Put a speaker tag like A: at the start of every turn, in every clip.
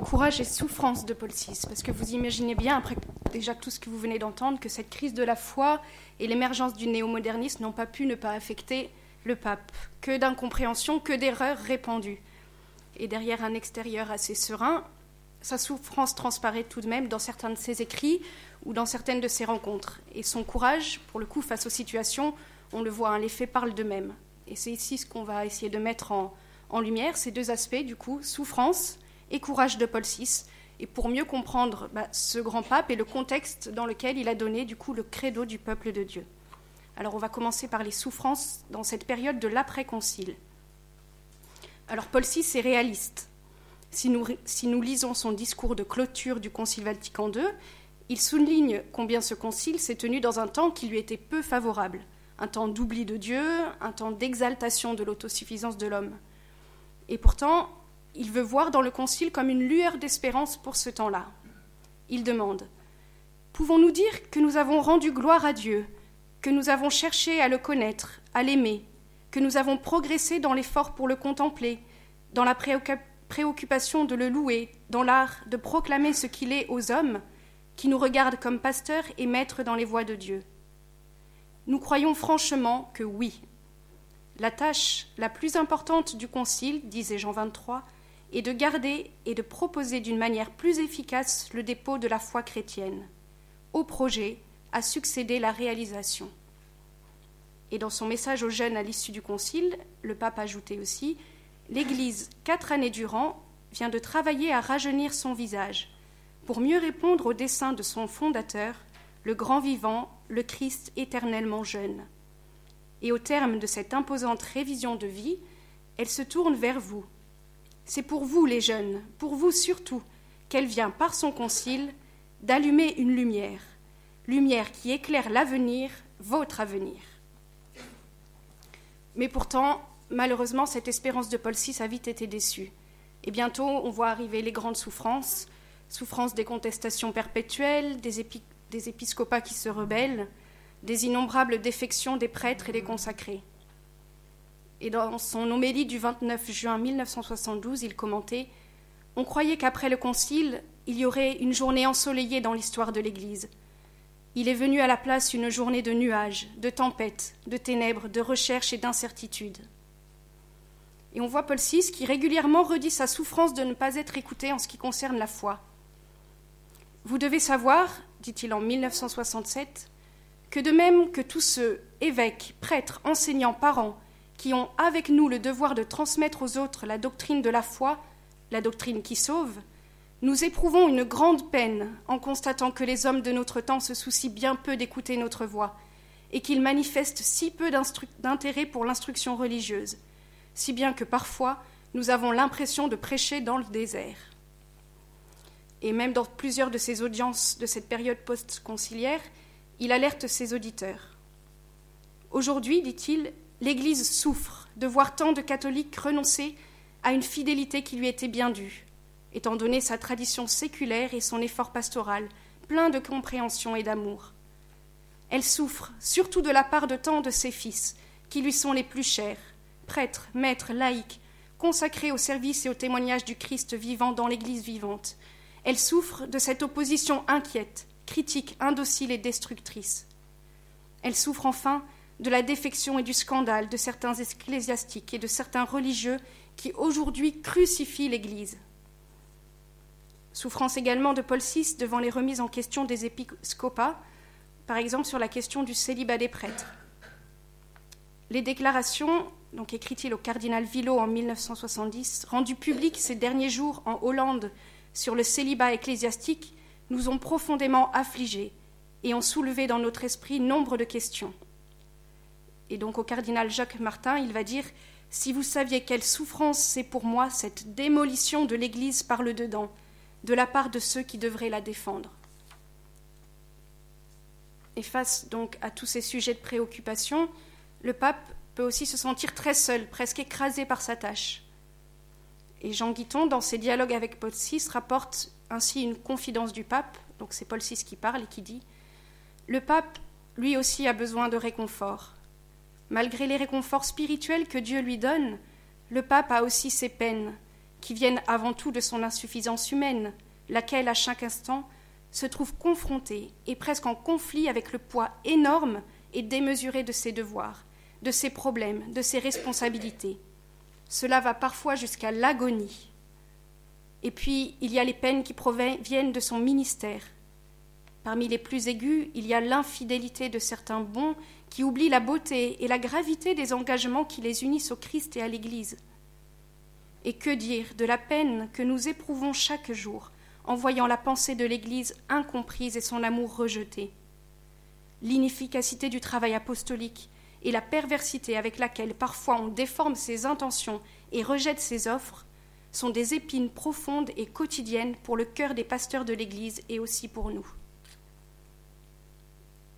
A: courage et souffrance de Paul VI, parce que vous imaginez bien, après déjà tout ce que vous venez d'entendre, que cette crise de la foi et l'émergence du néo-modernisme n'ont pas pu ne pas affecter le pape, que d'incompréhension, que d'erreurs répandues. Et derrière un extérieur assez serein, sa souffrance transparaît tout de même dans certains de ses écrits ou dans certaines de ses rencontres. Et son courage, pour le coup, face aux situations, on le voit, hein, les faits parlent d'eux-mêmes. Et c'est ici ce qu'on va essayer de mettre en, en lumière, ces deux aspects, du coup, souffrance et courage de Paul VI, et pour mieux comprendre bah, ce grand pape et le contexte dans lequel il a donné du coup le credo du peuple de Dieu. Alors on va commencer par les souffrances dans cette période de l'après-concile. Alors Paul VI est réaliste. Si nous, si nous lisons son discours de clôture du Concile Vatican II, il souligne combien ce concile s'est tenu dans un temps qui lui était peu favorable, un temps d'oubli de Dieu, un temps d'exaltation de l'autosuffisance de l'homme. Et pourtant, il veut voir dans le Concile comme une lueur d'espérance pour ce temps-là. Il demande Pouvons-nous dire que nous avons rendu gloire à Dieu, que nous avons cherché à le connaître, à l'aimer, que nous avons progressé dans l'effort pour le contempler, dans la préoccupation de le louer, dans l'art de proclamer ce qu'il est aux hommes, qui nous regardent comme pasteurs et maîtres dans les voies de Dieu? Nous croyons franchement que oui. La tâche la plus importante du Concile, disait Jean 23, et de garder et de proposer d'une manière plus efficace le dépôt de la foi chrétienne. Au projet a succédé la réalisation. Et dans son message aux jeunes à l'issue du concile, le pape ajoutait aussi L'Église, quatre années durant, vient de travailler à rajeunir son visage pour mieux répondre aux desseins de son fondateur, le grand vivant, le Christ éternellement jeune. Et au terme de cette imposante révision de vie, elle se tourne vers vous, c'est pour vous, les jeunes, pour vous surtout, qu'elle vient par son concile d'allumer une lumière, lumière qui éclaire l'avenir, votre avenir. Mais pourtant, malheureusement, cette espérance de Paul VI a vite été déçue. Et bientôt, on voit arriver les grandes souffrances, souffrances des contestations perpétuelles, des, des épiscopats qui se rebellent, des innombrables défections des prêtres et des consacrés. Et dans son homélie du 29 juin 1972, il commentait On croyait qu'après le concile, il y aurait une journée ensoleillée dans l'histoire de l'Église. Il est venu à la place une journée de nuages, de tempêtes, de ténèbres, de recherches et d'incertitudes. Et on voit Paul VI qui régulièrement redit sa souffrance de ne pas être écouté en ce qui concerne la foi. Vous devez savoir, dit-il en 1967, que de même que tous ceux, évêques, prêtres, enseignants, parents, qui ont avec nous le devoir de transmettre aux autres la doctrine de la foi, la doctrine qui sauve, nous éprouvons une grande peine en constatant que les hommes de notre temps se soucient bien peu d'écouter notre voix, et qu'ils manifestent si peu d'intérêt pour l'instruction religieuse, si bien que parfois nous avons l'impression de prêcher dans le désert. Et même dans plusieurs de ses audiences de cette période post-conciliaire, il alerte ses auditeurs. Aujourd'hui, dit-il, l'Église souffre de voir tant de catholiques renoncer à une fidélité qui lui était bien due, étant donné sa tradition séculaire et son effort pastoral, plein de compréhension et d'amour. Elle souffre surtout de la part de tant de ses fils, qui lui sont les plus chers, prêtres, maîtres, laïcs, consacrés au service et au témoignage du Christ vivant dans l'Église vivante. Elle souffre de cette opposition inquiète, critique, indocile et destructrice. Elle souffre enfin de la défection et du scandale de certains ecclésiastiques et de certains religieux qui aujourd'hui crucifient l'Église. Souffrance également de Paul VI devant les remises en question des épiscopats, par exemple sur la question du célibat des prêtres. Les déclarations, donc écrit-il au cardinal Villot en 1970, rendues publiques ces derniers jours en Hollande sur le célibat ecclésiastique, nous ont profondément affligés et ont soulevé dans notre esprit nombre de questions. Et donc au cardinal Jacques Martin, il va dire Si vous saviez quelle souffrance c'est pour moi cette démolition de l'Église par le dedans, de la part de ceux qui devraient la défendre. Et face donc à tous ces sujets de préoccupation, le pape peut aussi se sentir très seul, presque écrasé par sa tâche. Et Jean Guiton, dans ses dialogues avec Paul VI, rapporte ainsi une confidence du pape, donc c'est Paul VI qui parle et qui dit Le pape, lui aussi, a besoin de réconfort. Malgré les réconforts spirituels que Dieu lui donne, le pape a aussi ses peines, qui viennent avant tout de son insuffisance humaine, laquelle, à chaque instant, se trouve confrontée et presque en conflit avec le poids énorme et démesuré de ses devoirs, de ses problèmes, de ses responsabilités. Cela va parfois jusqu'à l'agonie. Et puis, il y a les peines qui proviennent de son ministère. Parmi les plus aigus, il y a l'infidélité de certains bons qui oublient la beauté et la gravité des engagements qui les unissent au Christ et à l'Église. Et que dire de la peine que nous éprouvons chaque jour en voyant la pensée de l'Église incomprise et son amour rejeté? L'inefficacité du travail apostolique et la perversité avec laquelle parfois on déforme ses intentions et rejette ses offres sont des épines profondes et quotidiennes pour le cœur des pasteurs de l'Église et aussi pour nous.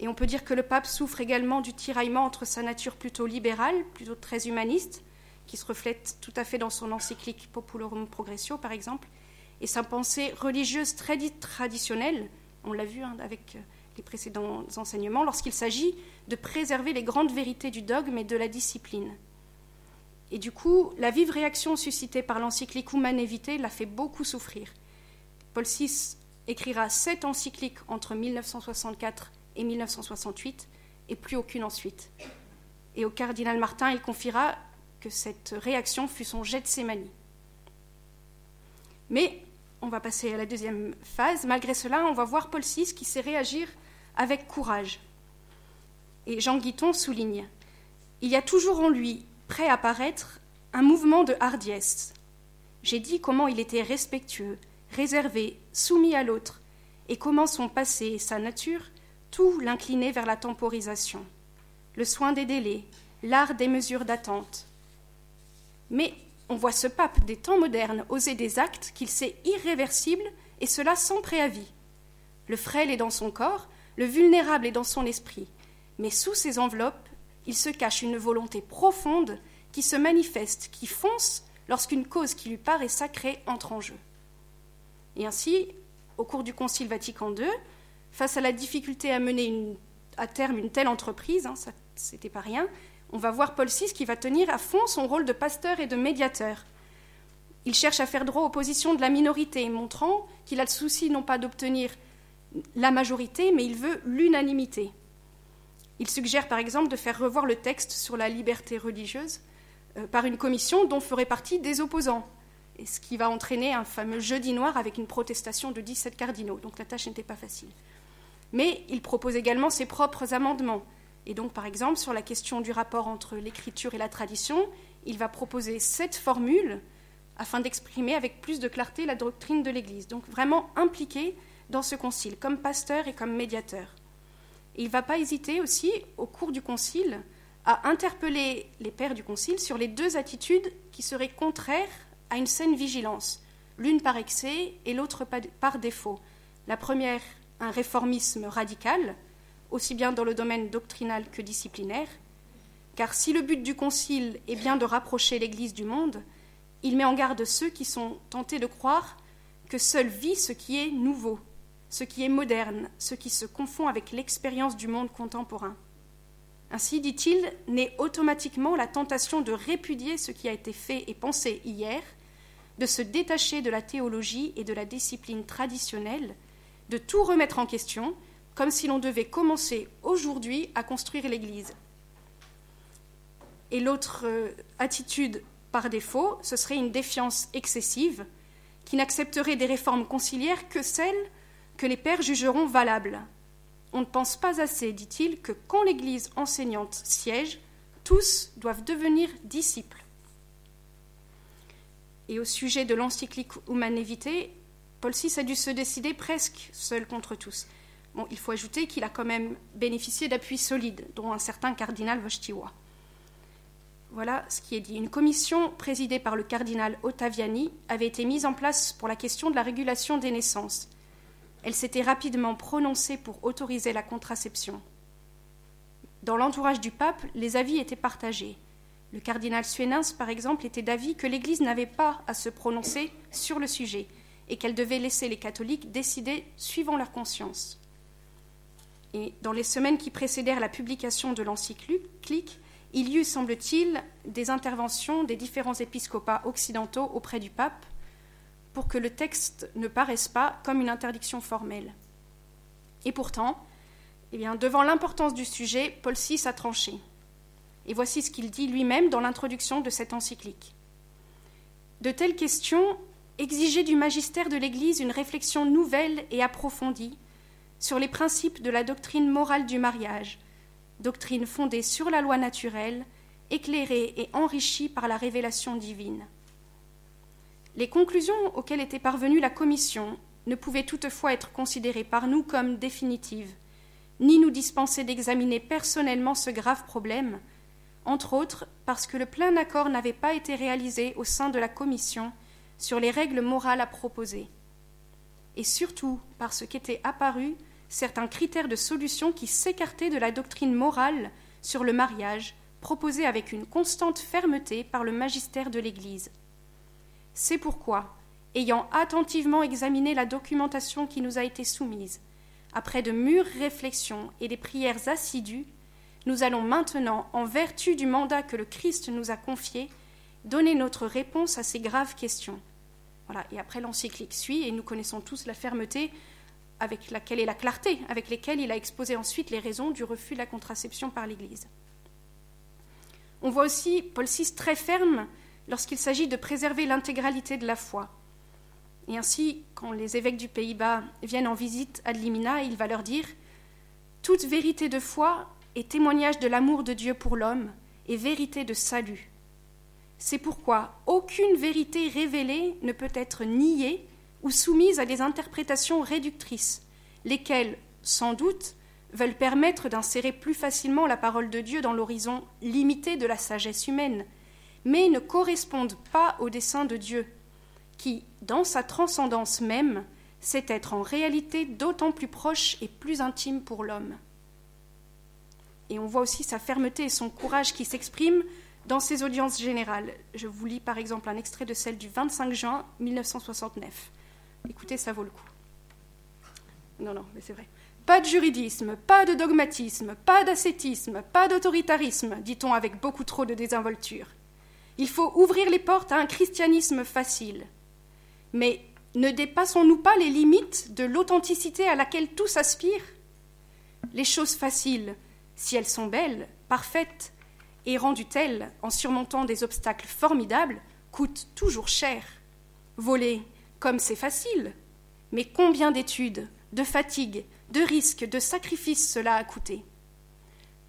A: Et on peut dire que le pape souffre également du tiraillement entre sa nature plutôt libérale, plutôt très humaniste, qui se reflète tout à fait dans son encyclique Populorum Progressio, par exemple, et sa pensée religieuse très traditionnelle, on l'a vu hein, avec euh, les précédents enseignements, lorsqu'il s'agit de préserver les grandes vérités du dogme et de la discipline. Et du coup, la vive réaction suscitée par l'encyclique Humaine Evité l'a fait beaucoup souffrir. Paul VI écrira sept encycliques entre 1964 et 1968, et plus aucune ensuite. Et au cardinal Martin, il confiera que cette réaction fut son jet de sémanie. Mais on va passer à la deuxième phase. Malgré cela, on va voir Paul VI qui sait réagir avec courage. Et Jean Guiton souligne Il y a toujours en lui, prêt à paraître, un mouvement de hardiesse. J'ai dit comment il était respectueux, réservé, soumis à l'autre, et comment son passé et sa nature tout l'inclinait vers la temporisation, le soin des délais, l'art des mesures d'attente. Mais on voit ce pape des temps modernes oser des actes qu'il sait irréversibles, et cela sans préavis. Le frêle est dans son corps, le vulnérable est dans son esprit, mais sous ces enveloppes, il se cache une volonté profonde qui se manifeste, qui fonce lorsqu'une cause qui lui paraît sacrée entre en jeu. Et ainsi, au cours du Concile Vatican II, face à la difficulté à mener à terme une telle entreprise, hein, ça c'était pas rien, on va voir Paul VI qui va tenir à fond son rôle de pasteur et de médiateur. Il cherche à faire droit aux positions de la minorité, montrant qu'il a le souci non pas d'obtenir la majorité, mais il veut l'unanimité. Il suggère par exemple de faire revoir le texte sur la liberté religieuse euh, par une commission dont feraient partie des opposants, et ce qui va entraîner un fameux jeudi noir avec une protestation de 17 cardinaux. Donc la tâche n'était pas facile mais il propose également ses propres amendements. Et donc, par exemple, sur la question du rapport entre l'écriture et la tradition, il va proposer sept formules afin d'exprimer avec plus de clarté la doctrine de l'Église. Donc, vraiment impliqué dans ce concile, comme pasteur et comme médiateur. il ne va pas hésiter aussi, au cours du concile, à interpeller les pères du concile sur les deux attitudes qui seraient contraires à une saine vigilance, l'une par excès et l'autre par défaut. La première un réformisme radical, aussi bien dans le domaine doctrinal que disciplinaire, car si le but du Concile est bien de rapprocher l'Église du monde, il met en garde ceux qui sont tentés de croire que seul vit ce qui est nouveau, ce qui est moderne, ce qui se confond avec l'expérience du monde contemporain. Ainsi, dit-il, naît automatiquement la tentation de répudier ce qui a été fait et pensé hier, de se détacher de la théologie et de la discipline traditionnelle de tout remettre en question, comme si l'on devait commencer aujourd'hui à construire l'Église. Et l'autre euh, attitude par défaut, ce serait une défiance excessive, qui n'accepterait des réformes conciliaires que celles que les pères jugeront valables. On ne pense pas assez, dit-il, que quand l'Église enseignante siège, tous doivent devenir disciples. Et au sujet de l'encyclique Humanité, Paul VI a dû se décider presque seul contre tous. Il faut ajouter qu'il a quand même bénéficié d'appuis solides, dont un certain cardinal Wojtyła. Voilà ce qui est dit. Une commission présidée par le cardinal Ottaviani avait été mise en place pour la question de la régulation des naissances. Elle s'était rapidement prononcée pour autoriser la contraception. Dans l'entourage du pape, les avis étaient partagés. Le cardinal Suénins, par exemple, était d'avis que l'Église n'avait pas à se prononcer sur le sujet, et qu'elle devait laisser les catholiques décider suivant leur conscience. Et dans les semaines qui précédèrent la publication de l'encyclique, il y eut, semble-t-il, des interventions des différents épiscopats occidentaux auprès du pape pour que le texte ne paraisse pas comme une interdiction formelle. Et pourtant, eh bien, devant l'importance du sujet, Paul VI a tranché. Et voici ce qu'il dit lui-même dans l'introduction de cette encyclique. De telles questions exigeaient du magistère de l'Église une réflexion nouvelle et approfondie sur les principes de la doctrine morale du mariage, doctrine fondée sur la loi naturelle, éclairée et enrichie par la révélation divine. Les conclusions auxquelles était parvenue la Commission ne pouvaient toutefois être considérées par nous comme définitives, ni nous dispenser d'examiner personnellement ce grave problème, entre autres parce que le plein accord n'avait pas été réalisé au sein de la Commission sur les règles morales à proposer, et surtout parce qu'étaient apparus certains critères de solution qui s'écartaient de la doctrine morale sur le mariage proposée avec une constante fermeté par le magistère de l'Église. C'est pourquoi, ayant attentivement examiné la documentation qui nous a été soumise, après de mûres réflexions et des prières assidues, nous allons maintenant, en vertu du mandat que le Christ nous a confié, donner notre réponse à ces graves questions. Et après l'encyclique suit, et nous connaissons tous la fermeté avec laquelle et la clarté avec lesquelles il a exposé ensuite les raisons du refus de la contraception par l'Église. On voit aussi Paul VI très ferme lorsqu'il s'agit de préserver l'intégralité de la foi. Et ainsi, quand les évêques du Pays-Bas viennent en visite à Limina, il va leur dire Toute vérité de foi est témoignage de l'amour de Dieu pour l'homme et vérité de salut. C'est pourquoi aucune vérité révélée ne peut être niée ou soumises à des interprétations réductrices, lesquelles, sans doute, veulent permettre d'insérer plus facilement la parole de Dieu dans l'horizon limité de la sagesse humaine, mais ne correspondent pas au dessein de Dieu, qui, dans sa transcendance même, sait être en réalité d'autant plus proche et plus intime pour l'homme. Et on voit aussi sa fermeté et son courage qui s'expriment dans ses audiences générales. Je vous lis par exemple un extrait de celle du 25 juin 1969. Écoutez, ça vaut le coup. Non, non, mais c'est vrai. Pas de juridisme, pas de dogmatisme, pas d'ascétisme, pas d'autoritarisme, dit-on avec beaucoup trop de désinvolture. Il faut ouvrir les portes à un christianisme facile. Mais ne dépassons-nous pas les limites de l'authenticité à laquelle tous aspirent? Les choses faciles, si elles sont belles, parfaites, et rendues telles en surmontant des obstacles formidables, coûtent toujours cher. Voler, comme c'est facile. Mais combien d'études, de fatigues, de risques, de sacrifices cela a coûté?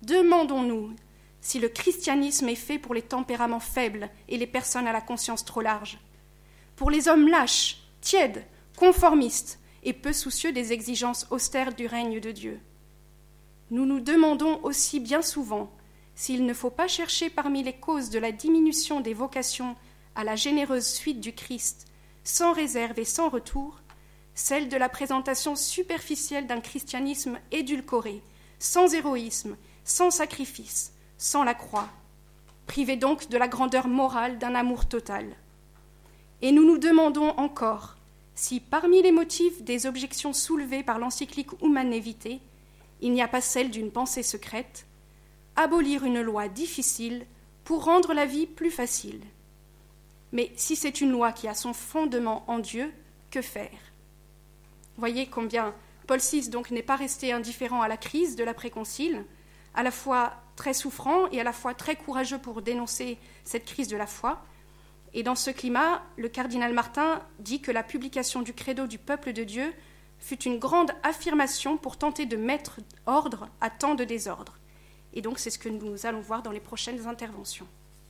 A: Demandons-nous si le christianisme est fait pour les tempéraments faibles et les personnes à la conscience trop large, pour les hommes lâches, tièdes, conformistes et peu soucieux des exigences austères du règne de Dieu. Nous nous demandons aussi bien souvent s'il ne faut pas chercher parmi les causes de la diminution des vocations à la généreuse suite du Christ sans réserve et sans retour, celle de la présentation superficielle d'un christianisme édulcoré, sans héroïsme, sans sacrifice, sans la croix, privé donc de la grandeur morale d'un amour total. Et nous nous demandons encore si, parmi les motifs des objections soulevées par l'encyclique Humanité, Vitae, il n'y a pas celle d'une pensée secrète, abolir une loi difficile pour rendre la vie plus facile. Mais si c'est une loi qui a son fondement en Dieu, que faire? Voyez combien Paul VI donc n'est pas resté indifférent à la crise de l'après-concile, à la fois très souffrant et à la fois très courageux pour dénoncer cette crise de la foi. Et dans ce climat, le cardinal Martin dit que la publication du credo du peuple de Dieu fut une grande affirmation pour tenter de mettre ordre à tant de désordre. Et donc c'est ce que nous allons voir dans les prochaines interventions.